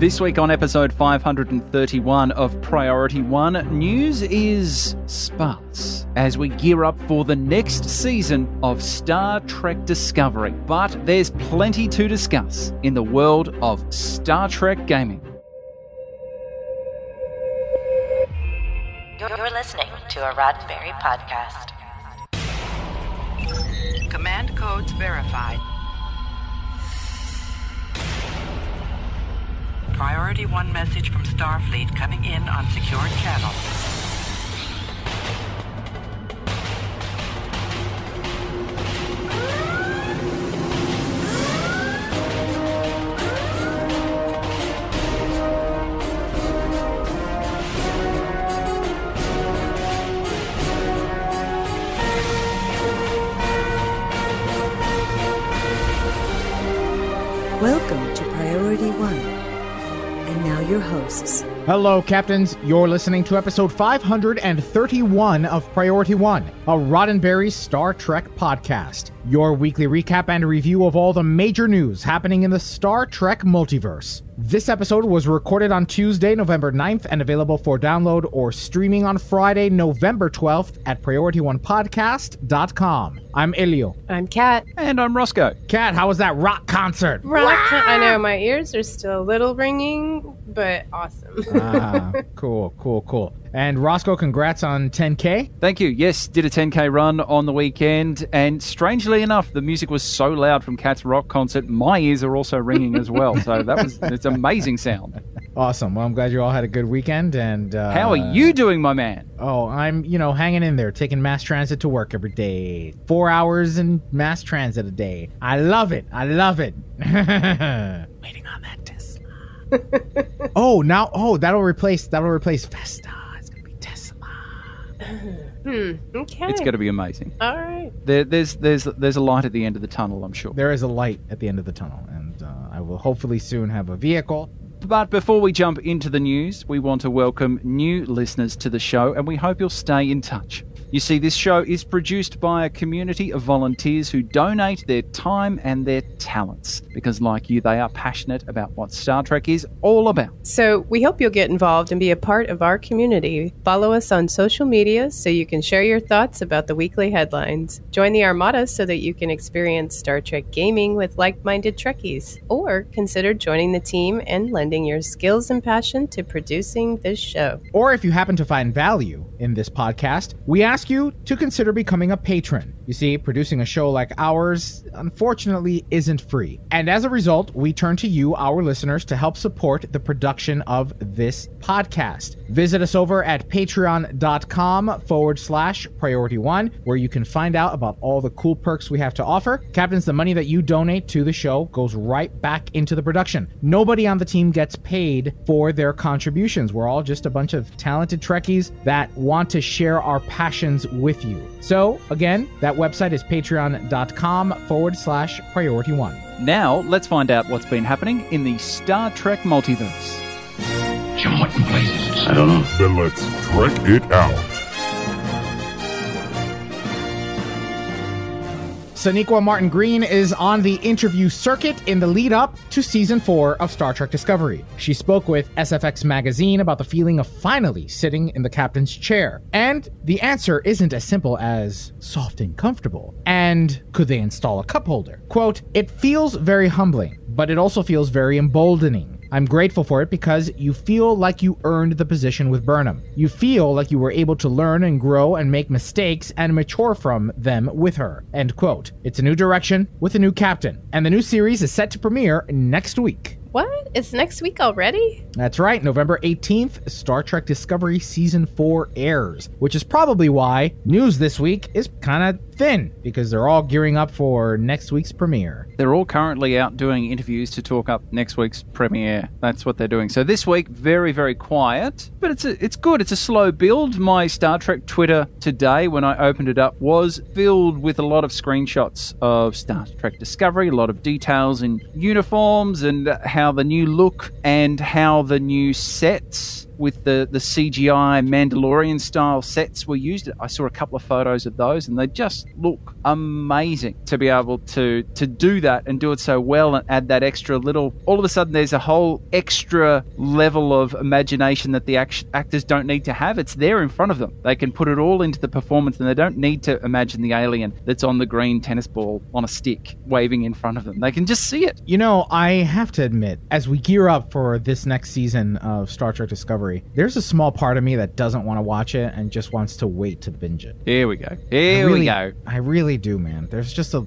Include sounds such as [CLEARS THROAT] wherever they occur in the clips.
This week on episode 531 of Priority One, news is sparse as we gear up for the next season of Star Trek Discovery. But there's plenty to discuss in the world of Star Trek gaming. You're listening to a Roddenberry podcast. Command codes verified. Priority 1 message from Starfleet coming in on secured channel. Welcome to Priority One. And now your hosts. Hello, Captains. You're listening to episode 531 of Priority One, a Roddenberry Star Trek podcast. Your weekly recap and review of all the major news happening in the Star Trek multiverse. This episode was recorded on Tuesday, November 9th, and available for download or streaming on Friday, November 12th at PriorityOnePodcast.com. I'm Elio. I'm Kat. And I'm Roscoe. Kat, how was that rock concert? Rock. I know my ears are still a little ringing, but awesome. ah, cool, cool, cool. And Roscoe, congrats on 10K. Thank you. Yes, did a 10k run on the weekend, and strangely enough, the music was so loud from Kat's rock concert, my ears are also ringing as well. So that was it's amazing sound. Awesome. Well, I'm glad you all had a good weekend. And uh, How are you doing, my man? Oh, I'm, you know, hanging in there, taking mass transit to work every day. Four hours in mass transit a day. I love it. I love it. [LAUGHS] Waiting on that Tesla. Oh, now, oh, that'll replace, that'll replace Vesta. It's gonna be Tesla. [CLEARS THROAT] hmm. Okay. It's going to be amazing. All right. There, there's there's there's a light at the end of the tunnel, I'm sure. There is a light at the end of the tunnel, and uh, I will hopefully soon have a vehicle. But before we jump into the news, we want to welcome new listeners to the show, and we hope you'll stay in touch. You see, this show is produced by a community of volunteers who donate their time and their talents because, like you, they are passionate about what Star Trek is all about. So we hope you'll get involved and be a part of our community. Follow us on social media so you can share your thoughts about the weekly headlines. Join the Armada so that you can experience Star Trek gaming with like minded Trekkies. Or consider joining the team and lending your skills and passion to producing this show. Or if you happen to find value in this podcast, we ask you to consider becoming a patron. You see, producing a show like ours, unfortunately, isn't free. And as a result, we turn to you, our listeners, to help support the production of this podcast. Visit us over at patreon.com forward slash priority one, where you can find out about all the cool perks we have to offer. Captains, the money that you donate to the show goes right back into the production. Nobody on the team gets paid for their contributions. We're all just a bunch of talented Trekkies that want to share our passions with you. So, again, that website is patreon.com forward slash priority one. Now, let's find out what's been happening in the Star Trek multiverse. Jim, what in blazes? I don't know. Then let's trek it out. Sonequa Martin Green is on the interview circuit in the lead up to season four of Star Trek Discovery. She spoke with SFX Magazine about the feeling of finally sitting in the captain's chair. And the answer isn't as simple as soft and comfortable. And could they install a cup holder? Quote, it feels very humbling, but it also feels very emboldening. I'm grateful for it because you feel like you earned the position with Burnham. You feel like you were able to learn and grow and make mistakes and mature from them with her. End quote. It's a new direction with a new captain, and the new series is set to premiere next week. What? It's next week already? That's right, November 18th, Star Trek Discovery Season 4 airs, which is probably why news this week is kind of thin, because they're all gearing up for next week's premiere. They're all currently out doing interviews to talk up next week's premiere. That's what they're doing. So this week, very, very quiet, but it's a, it's good. It's a slow build. My Star Trek Twitter today, when I opened it up, was filled with a lot of screenshots of Star Trek Discovery, a lot of details in uniforms and how the new look and how the new sets with the, the CGI Mandalorian style sets were used. I saw a couple of photos of those and they just look amazing to be able to, to do that and do it so well and add that extra little. All of a sudden, there's a whole extra level of imagination that the act- actors don't need to have. It's there in front of them. They can put it all into the performance and they don't need to imagine the alien that's on the green tennis ball on a stick waving in front of them. They can just see it. You know, I have to admit, as we gear up for this next season of Star Trek Discovery, there's a small part of me that doesn't want to watch it and just wants to wait to binge it. Here we go. Here really, we go. I really do, man. There's just a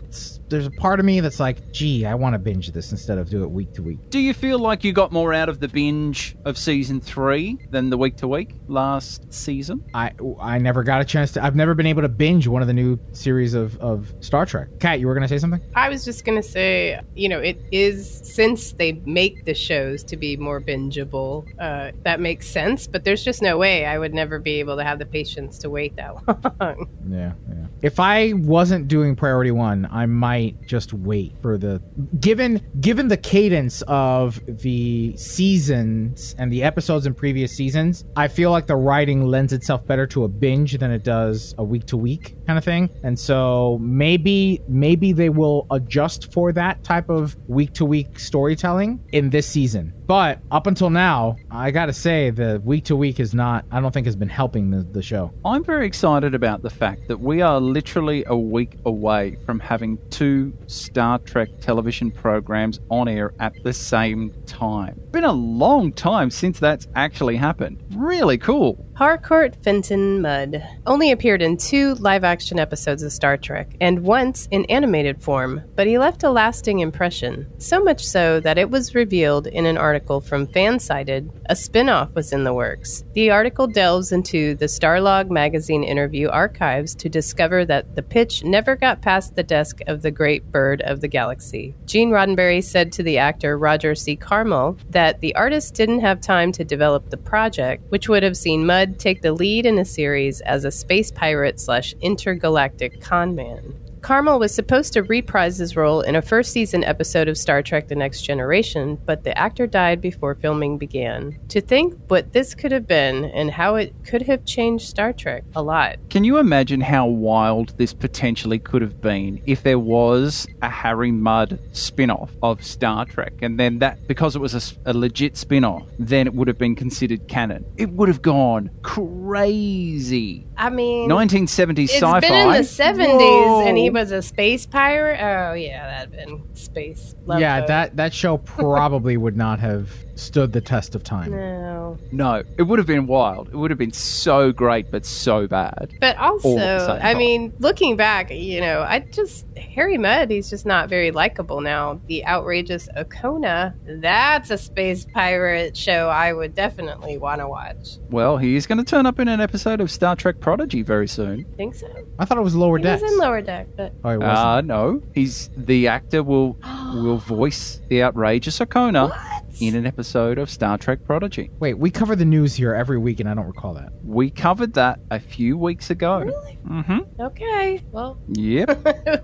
there's a part of me that's like, gee, I want to binge this instead of do it week to week. Do you feel like you got more out of the binge of season three than the week to week last season? I I never got a chance to. I've never been able to binge one of the new series of of Star Trek. Kat, you were gonna say something? I was just going to say, you know, it is since they make the shows to be more bingeable, uh, that makes sense, but there's just no way I would never be able to have the patience to wait that [LAUGHS] long. Yeah, yeah. If I wasn't doing priority one, I might just wait for the given given the cadence of the seasons and the episodes in previous seasons, I feel like the writing lends itself better to a binge than it does a week to week kind of thing. And so maybe maybe they will adjust for that type of week to week storytelling in this season. But up until now, I got to say the week to week is not I don't think has been helping the, the show. I'm very excited about the fact that we are literally a week away from having two Star Trek television programs on air at the same time. Been a long time since that's actually happened. Really cool. Harcourt Fenton Mudd only appeared in two live action episodes of Star Trek and once in animated form, but he left a lasting impression. So much so that it was revealed in an article from Fansided a spin off was in the works. The article delves into the Starlog magazine interview archives to discover that the pitch never got past the desk of the great bird of the galaxy. Gene Roddenberry said to the actor Roger C. Carmel that the artist didn't have time to develop the project, which would have seen Mudd take the lead in a series as a space pirate slash intergalactic conman. Carmel was supposed to reprise his role in a first season episode of Star Trek The Next Generation, but the actor died before filming began. To think what this could have been and how it could have changed Star Trek a lot. Can you imagine how wild this potentially could have been if there was a Harry Mudd spin off of Star Trek? And then that, because it was a legit spin off, then it would have been considered canon. It would have gone crazy. I mean, 1970s it's sci fi. been in the 70s and he was a space pirate. Oh, yeah, that'd been space. Love yeah, boat. that that show probably would not have stood the test of time. No. No, it would have been wild. It would have been so great, but so bad. But also, I time. mean, looking back, you know, I just Harry Mudd, he's just not very likable now. The outrageous Okona, that's a space pirate show I would definitely want to watch. Well, he's going to turn up in an episode of Star Trek Prodigy very soon. Think so? I thought it was lower He decks. was in Lower Deck, but oh, it wasn't. Uh, no, he's the actor will will [GASPS] voice the outrageous Okona in an episode of Star Trek Prodigy. Wait, we cover the news here every week, and I don't recall that. We covered that a few weeks ago. Really? Mm-hmm. okay. Well, Yep. [LAUGHS]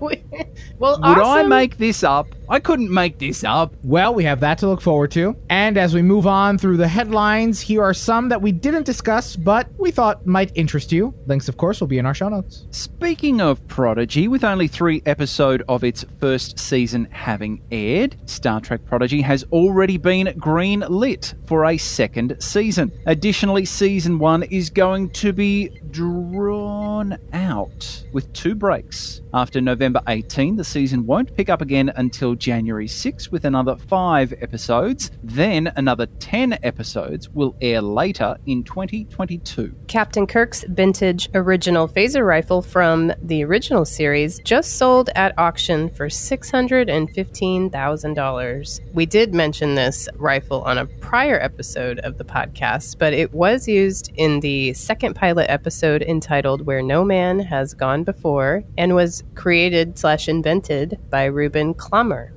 well, Would I make this up? I couldn't make this up. Well, we have that to look forward to. And as we move on through the headlines, here are some that we didn't discuss, but we thought might interest you. Links, of course, will be in our show notes. Speaking of Prodigy, with only three episodes of its first season having aired, Star Trek Prodigy has already been green lit for a second season. Additionally, season one is going to be drawn out with two breaks. After November 18, the season won't pick up again until January 6 with another five episodes. Then another 10 episodes will air later in 2022. Captain Kirk's vintage original phaser rifle from the original series just sold at auction for $615,000. We did mention this rifle on a prior episode of the podcast, but it was used in the second pilot episode entitled Where No Man Has Gone Before and was created slash invented by Reuben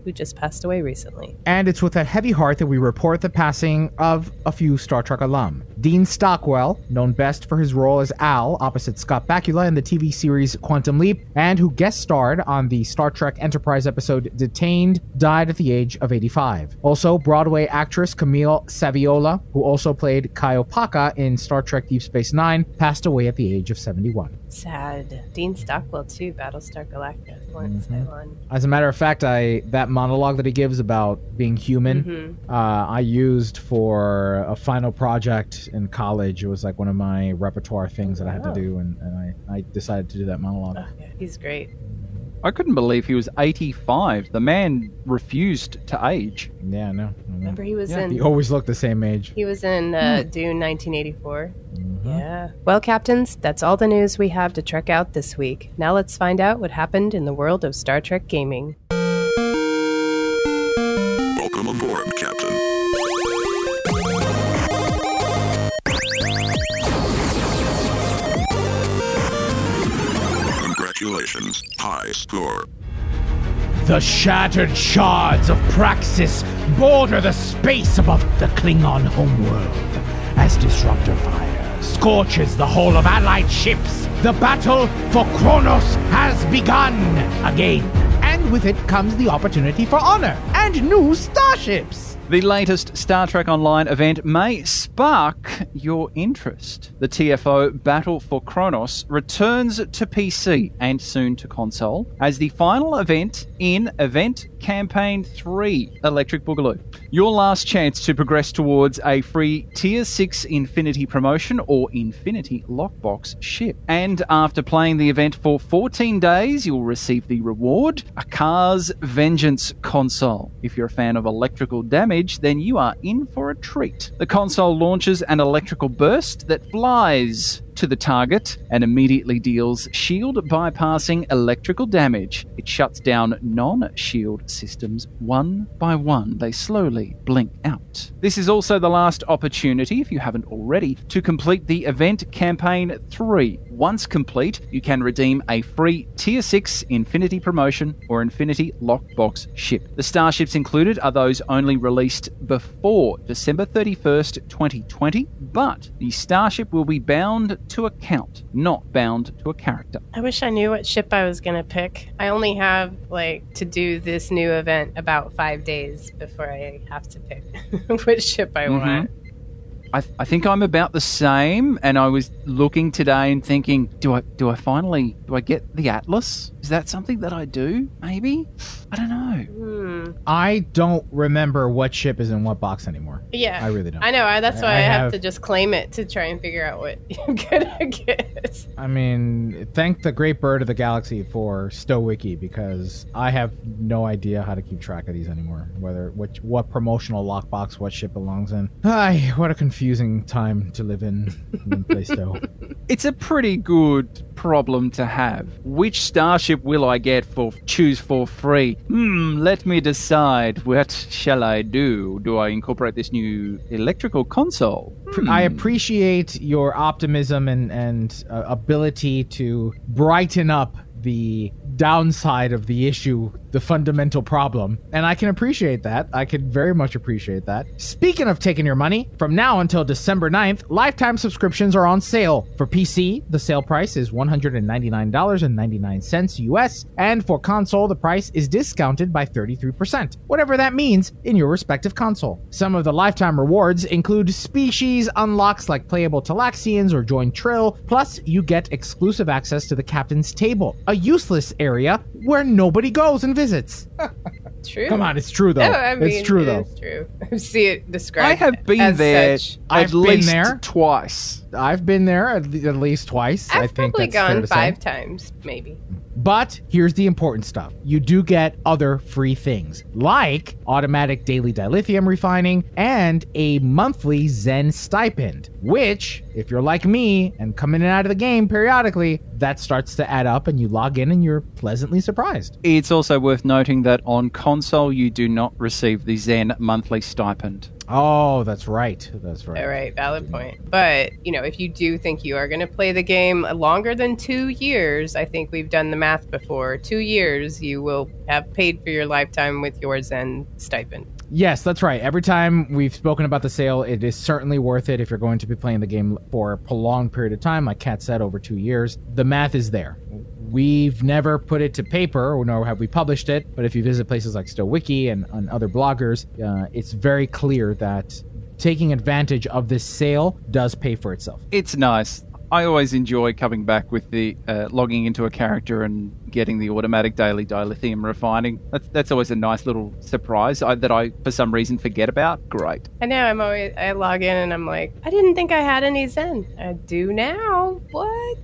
Who just passed away recently. And it's with a heavy heart that we report the passing of a few Star Trek alum. Dean Stockwell, known best for his role as Al opposite Scott Bakula in the TV series Quantum Leap, and who guest starred on the Star Trek Enterprise episode Detained, died at the age of 85. Also, Broadway actress Camille Saviola, who also played Kai Opaka in Star Trek Deep Space Nine, passed away at the age of 71. Sad. Dean Stockwell, too, Battlestar Galactica, Lawrence Cylon. As a matter of fact, I that monologue that he gives about being human, uh, I used for a final project in college. It was like one of my repertoire things that I had to do, and, and I, I decided to do that monologue. Oh, yeah, he's great. I couldn't believe he was 85. The man refused to age. Yeah, no. Remember, he was Yeah, in He always looked the same age. He was in uh, Dune 1984. Mm-hmm. Yeah. Well, captains, that's all the news we have to trek out this week. Now let's find out what happened in the world of Star Trek gaming. Welcome aboard, Captain. Congratulations. High score. The shattered shards of Praxis border the space above the Klingon homeworld as disruptor fire scorches the hull of Allied ships. The battle for Kronos has begun again. And with it comes the opportunity for honor and new starships. The latest Star Trek Online event may spark your interest. The TFO Battle for Kronos returns to PC and soon to console as the final event in Event Campaign 3 Electric Boogaloo. Your last chance to progress towards a free Tier 6 Infinity promotion or Infinity Lockbox ship. And after playing the event for 14 days, you'll receive the reward a Cars Vengeance console. If you're a fan of electrical damage, then you are in for a treat. The console launches an electrical burst that flies to the target and immediately deals shield bypassing electrical damage. It shuts down non shield systems one by one. They slowly blink out. This is also the last opportunity, if you haven't already, to complete the event campaign 3. Once complete, you can redeem a free Tier 6 Infinity promotion or Infinity Lockbox ship. The starships included are those only released before December 31st, 2020, but the starship will be bound to account, not bound to a character. I wish I knew what ship I was going to pick. I only have, like, to do this new event about five days before I have to pick [LAUGHS] which ship I mm-hmm. want. I, th- I think I'm about the same, and I was looking today and thinking, do I do I finally do I get the Atlas? Is that something that I do? Maybe I don't know. Hmm. I don't remember what ship is in what box anymore. Yeah. I really don't. I know. I, that's why I I, have, have- to just claim it to try and figure out what I'm going to get. I mean, thank the great bird of the galaxy for StowWiki because I have no idea how to keep track of these anymore. Whether which what promotional lockbox what ship belongs in. Ay, what a confusing time to live in in [LAUGHS] It's a pretty good problem to have. Which starship will I get for choose for free? Hmm, let me decide. What shall I do? Do I incorporate this new electrical console? Hmm. I appreciate your optimism and and uh, ability to brighten up the downside of the issue, the fundamental problem. And I can appreciate that. I can very much appreciate that. Speaking of taking your money, from now until December 9th, lifetime subscriptions are on sale. For PC, the sale price is $199.99 US, and for console, the price is discounted by 33%, whatever that means in your respective console. Some of the lifetime rewards include species unlocks like playable Talaxians or join Trill, plus you get exclusive access to the captain's table, a useless area where nobody goes and visits. [LAUGHS] True. Come on, it's true though. No, I mean, it's true though. is true. [LAUGHS] I see it described. I have been as there such. I've at been least there. twice. I've been there at, le- at least twice. I I've think probably that's fair gone to say. five times, maybe. But here's the important stuff. You do get other free things, like automatic daily dilithium refining and a monthly Zen stipend, which, if you're like me and come in and out of the game periodically, that starts to add up and you log in and you're pleasantly surprised. It's also worth noting that on console you do not receive the Zen monthly stipend. Oh, that's right. That's right. All right, valid point. But, you know, if you do think you are going to play the game longer than two years, I think we've done the math before. Two years, you will have paid for your lifetime with your Zen stipend. Yes, that's right. Every time we've spoken about the sale, it is certainly worth it if you're going to be playing the game for a prolonged period of time, like Kat said, over two years. The math is there. We've never put it to paper, nor have we published it. But if you visit places like StowWiki and, and other bloggers, uh, it's very clear that taking advantage of this sale does pay for itself. It's nice. I always enjoy coming back with the uh, logging into a character and getting the automatic daily dilithium refining. That's, that's always a nice little surprise I, that I, for some reason, forget about. Great. I know. I'm always I log in and I'm like, I didn't think I had any Zen. I do now. What?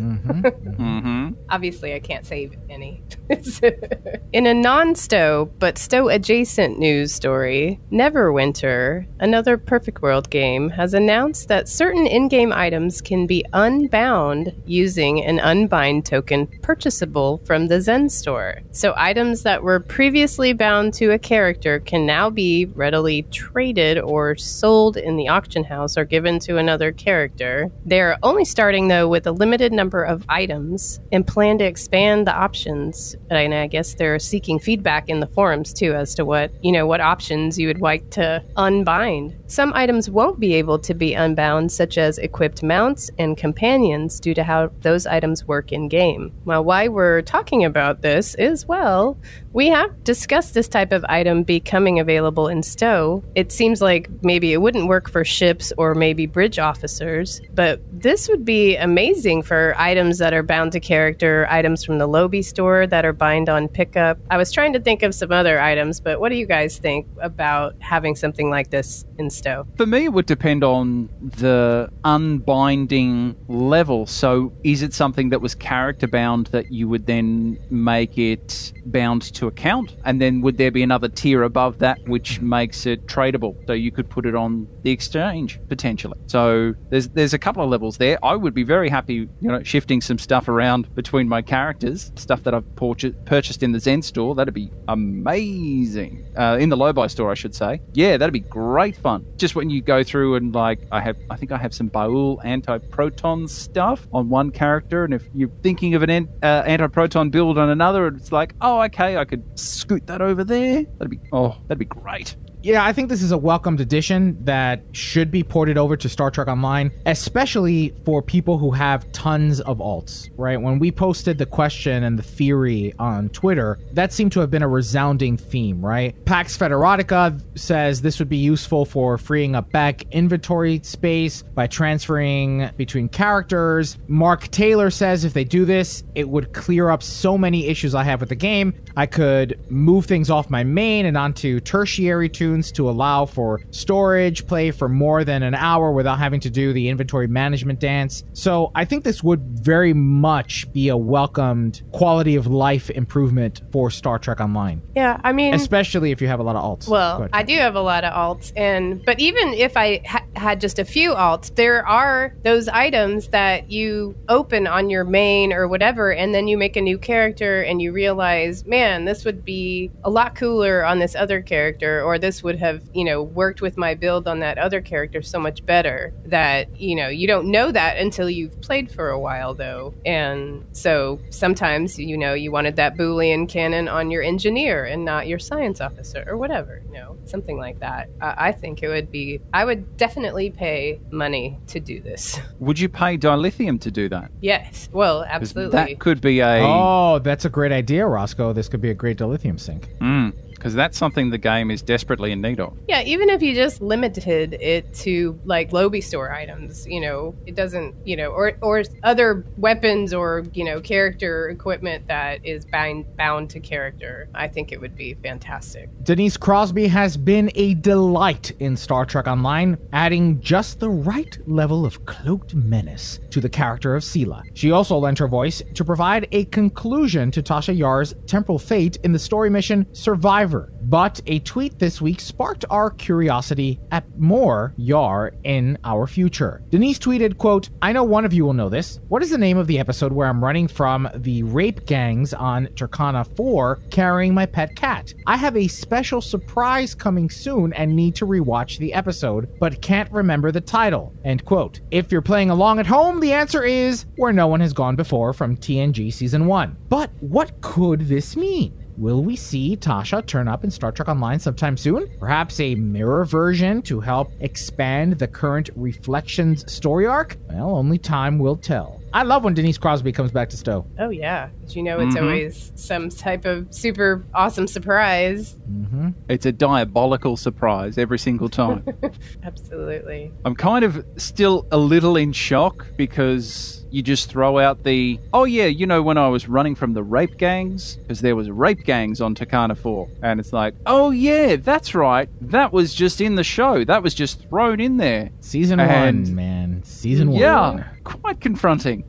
Mm-hmm. [LAUGHS] Mm-hmm. Obviously, I can't save any. [LAUGHS] In a non-stow but stow adjacent news story, Neverwinter, another Perfect World game, has announced that certain in-game items can be unbound using an unbind token purchasable from the Zen store. So items that were previously bound to a character can now be readily traded or sold in the auction house or given to another character. They're only starting though with a limited number of items and plan to expand the options. And I guess they're seeking feedback in the forums too as to what, you know, what options you would like to unbind. Some items won't be able to be unbound, such as equipped mounts and companions, due to how those items work in game. Well, why we're talking about this is well, we have discussed this type of item becoming available in Stow. It seems like maybe it wouldn't work for ships or maybe bridge officers, but this would be amazing for items that are bound to character, items from the Lobi store that are bind on pickup. I was trying to think of some other items, but what do you guys think about having something like this in Stow? For me, it would depend on the unbinding level. So, is it something that was character bound that you would then make it bound to account? And then would there be another tier above that which makes it tradable? So you could put it on the exchange potentially. So there's there's a couple of levels there. I would be very happy, you know, shifting some stuff around between my characters, stuff that I've purchased purchased in the Zen store. That'd be amazing. Uh, in the Lobi store, I should say. Yeah, that'd be great fun. Just when you go through and like, I have, I think I have some Baul anti-proton stuff on one character, and if you're thinking of an an- uh, anti-proton build on another, it's like, oh, okay, I could scoot that over there. That'd be, oh, that'd be great. Yeah, I think this is a welcomed addition that should be ported over to Star Trek Online, especially for people who have tons of alts, right? When we posted the question and the theory on Twitter, that seemed to have been a resounding theme, right? Pax Federotica says this would be useful for freeing up back inventory space by transferring between characters. Mark Taylor says if they do this, it would clear up so many issues I have with the game. I could move things off my main and onto tertiary tunes to allow for storage, play for more than an hour without having to do the inventory management dance. So I think this would very much be a welcomed quality of life improvement for Star Trek Online, Yeah, I mean, especially if you have a lot of alts. Well. I do have a lot of alts, and but even if I ha- had just a few alts, there are those items that you open on your main or whatever, and then you make a new character, and you realize, man, this would be a lot cooler on this other character, or this would have, you know, worked with my build on that other character so much better. That you know, you don't know that until you've played for a while, though, and so sometimes you know you wanted that Boolean cannon on your engineer and not your science officer or whatever, you know, something like that. I, I think it would be. I would definitely pay money to do this. [LAUGHS] Would you pay dilithium to do that? Yes, well, 'Cause absolutely. That could be a Oh, that's a great idea, Roscoe. This could be a great dilithium sink. Hmm. Because that's something the game is desperately in need of. Yeah, even if you just limited it to like Lobi store items, you know, it doesn't, you know, or or other weapons or you know character equipment that is bound bound to character. I think it would be fantastic. Denise Crosby has been a delight in Star Trek Online, adding just the right level of cloaked menace to the character of Sela. She also lent her voice to provide a conclusion to Tasha Yar's temporal fate in the story mission Survivor ever. But a tweet this week sparked our curiosity at more Yar in our future. Denise tweeted, quote, I know one of you will know this. What is the name of the episode where I'm running from the rape gangs on Turkana 4 carrying my pet cat? I have a special surprise coming soon and need to rewatch the episode, but can't remember the title. End quote. If you're playing along at home, the answer is Where No One Has Gone Before from TNG Season 1. But what could this mean? Will we see Tasha turn up in Star Trek Online sometime soon? Perhaps a mirror version to help expand the current Reflections story arc? Well, only time will tell. I love when Denise Crosby comes back to Stowe. Oh yeah, 'Cause you know it's Mhm. always some type of super awesome surprise. Mm-hmm. It's a diabolical surprise every single time. [LAUGHS] Absolutely. I'm kind of still a little in shock because you just throw out the, oh yeah, you know, when I was running from the rape gangs, because there was rape gangs on Takana 4. And it's like, oh yeah, that's right. That was just in the show. That was just thrown in there. Season And- one, man. Season one. Yeah, quite confronting.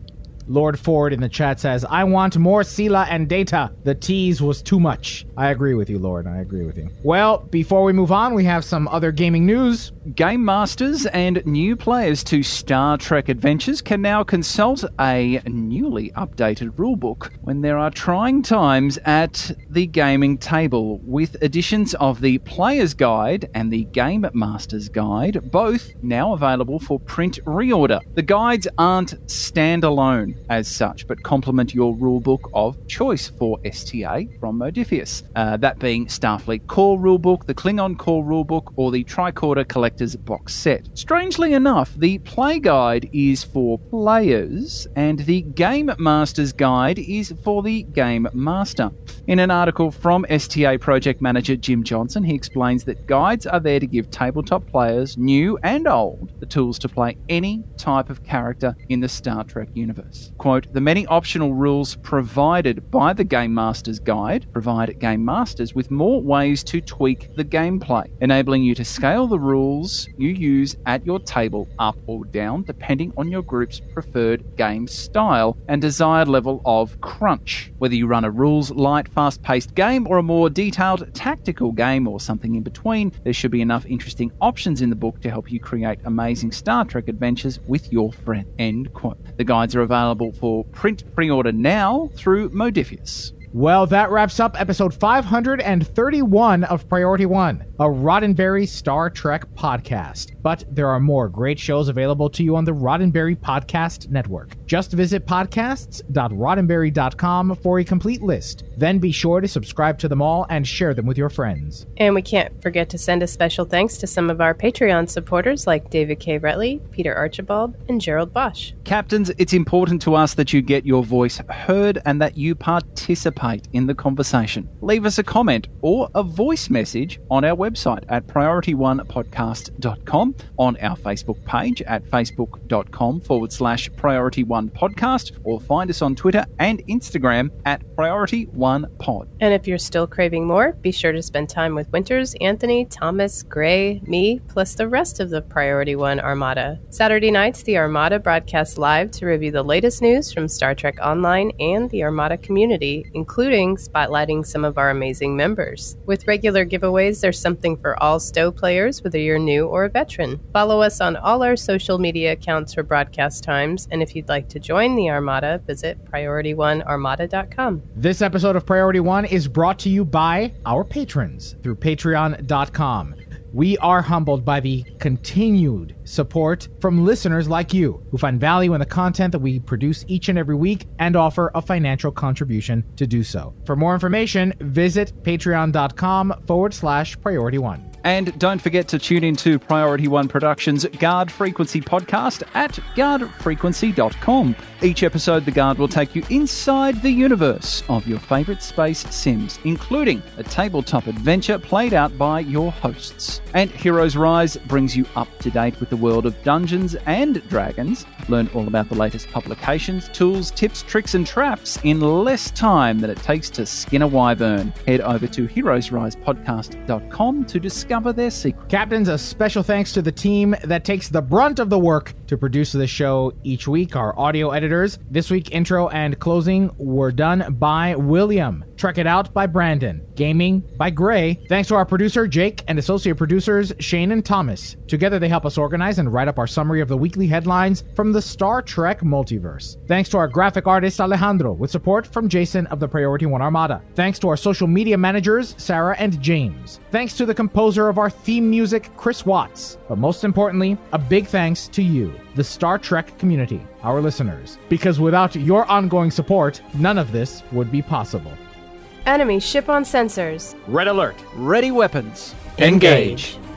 Lord Ford in the chat says, I want more Sela and data. The tease was too much. I agree with you, Lord. I agree with you. Well, before we move on, we have some other gaming news. Game masters and new players to Star Trek Adventures can now consult a newly updated rulebook when there are trying times at the gaming table, with editions of the Player's Guide and the Game Master's Guide, both now available for print reorder. The guides aren't standalone as such, but complement your rulebook of choice for STA from Modiphius. Uh, that being Starfleet Core Rulebook, the Klingon Core Rulebook, or the Tricorder Collector's Box Set. Strangely enough, the Play Guide is for players, and the Game Master's Guide is for the Game Master. In an article from STA project manager Jim Johnson, he explains that guides are there to give tabletop players, new and old, the tools to play any type of character in the Star Trek universe. Quote, the many optional rules provided by the Game Master's Guide provide Game Masters with more ways to tweak the gameplay, enabling you to scale the rules you use at your table up or down depending on your group's preferred game style and desired level of crunch. Whether you run a rules light, fast paced game or a more detailed tactical game or something in between, there should be enough interesting options in the book to help you create amazing Star Trek adventures with your friend. End quote. The guides are available for print pre order now through Modiphius. Well, that wraps up episode 531 of Priority One, a Roddenberry Star Trek podcast. But there are more great shows available to you on the Roddenberry Podcast Network. Just visit podcasts.roddenberry.com for a complete list. Then be sure to subscribe to them all and share them with your friends. And we can't forget to send a special thanks to some of our Patreon supporters like David K. Retley, Peter Archibald, and Gerald Bosch. Captains, it's important to us that you get your voice heard and that you participate in the conversation. Leave us a comment or a voice message on our website at priorityonepodcast.com, on our Facebook page at facebook.com forward slash priority one podcast, or find us on Twitter and Instagram at priority one pod. And if you're still craving more, be sure to spend time with Winters, Anthony, Thomas, Gray, me, plus the rest of the Priority One Armada. Saturday nights, the Armada broadcasts live to review the latest news from Star Trek Online and the Armada community, including spotlighting some of our amazing members. With regular giveaways, there's something for all Stow players, whether you're new or a veteran. Follow us on all our social media accounts for broadcast times, and if you'd like to join the Armada, visit PriorityOneArmada.com. This episode of Priority One is brought to you by our patrons through patreon.com. We are humbled by the continued support from listeners like you who find value in the content that we produce each and every week and offer a financial contribution to do so. For more information, visit patreon.com forward slash priority one. And don't forget to tune in to Priority One Productions' Guard Frequency podcast at guardfrequency.com. Each episode, The Guard will take you inside the universe of your favourite space sims, including a tabletop adventure played out by your hosts. And Heroes Rise brings you up to date with the world of Dungeons and Dragons. Learn all about the latest publications, tools, tips, tricks, and traps in less time than it takes to skin a wyvern. Head over to heroesrisepodcast.com to discover their secret. Captains, a special thanks to the team that takes the brunt of the work to produce the show each week. Our audio editors. This week, intro and closing were done by William. Trek It Out by Brandon. Gaming by Gray. Thanks to our producer, Jake, and associate producers, Shane and Thomas. Together, they help us organize and write up our summary of the weekly headlines from the Star Trek multiverse. Thanks to our graphic artist, Alejandro, with support from Jason of the Priority One Armada. Thanks to our social media managers, Sarah and James. Thanks to the composer of our theme music, Chris Watts. But most importantly, a big thanks to you, the Star Trek community, our listeners. Because without your ongoing support, none of this would be possible. Enemy ship on sensors. Red alert. Ready weapons. Engage. Transfer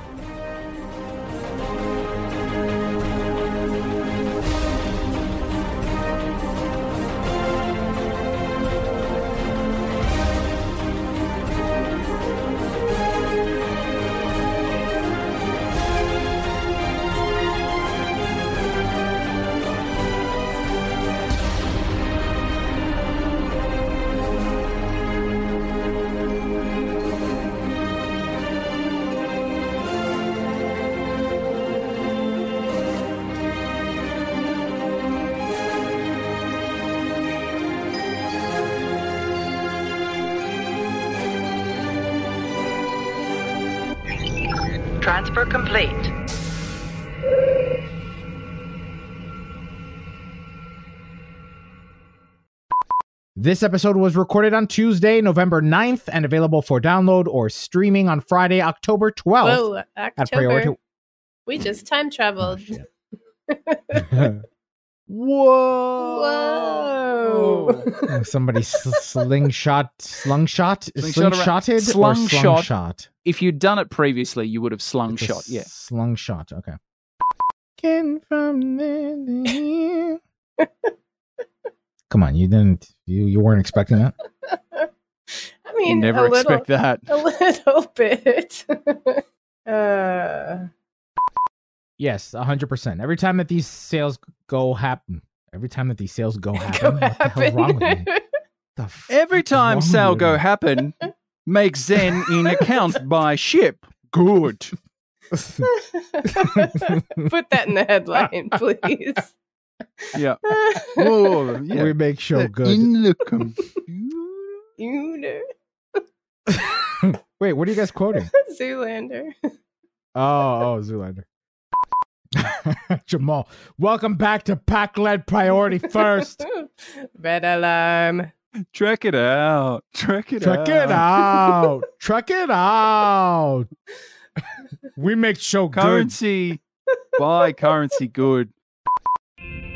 This episode was recorded on Tuesday, November 9th, and available for download or streaming on Friday, October 12th. Whoa, at Priority. October. We just time traveled. Oh, shit. [LAUGHS] Whoa. Oh, Somebody s- slingshot, slungshot, Slingshot around- slingshotted, or Slungshot. slungshot. If you'd done it previously, you would have slung It's a shot. Yeah. slungshot. Okay. Can from [LAUGHS] the- Come on, you didn't. You you weren't expecting that. [LAUGHS] I You mean, never a little, expect that. [LAUGHS] a little bit. [LAUGHS] uh, Yes, hundred percent. Every time that these sales go happen, every time that these sales go happen, what the hell's wrong with me? The f- Every time wrong Sal with go happen, make Zen in account by ship. Good. Put that in the headline, please. Yeah. [LAUGHS] Oh, yeah. We make show good. In the computer. [LAUGHS] Wait, what are you guys quoting? [LAUGHS] Zoolander. Oh, oh, Zoolander. Jamal, welcome back to Pack Led Priority First. Red alarm. Track it out. Track it Check out. it out. Check it out. We make show good. Currency. Buy currency good.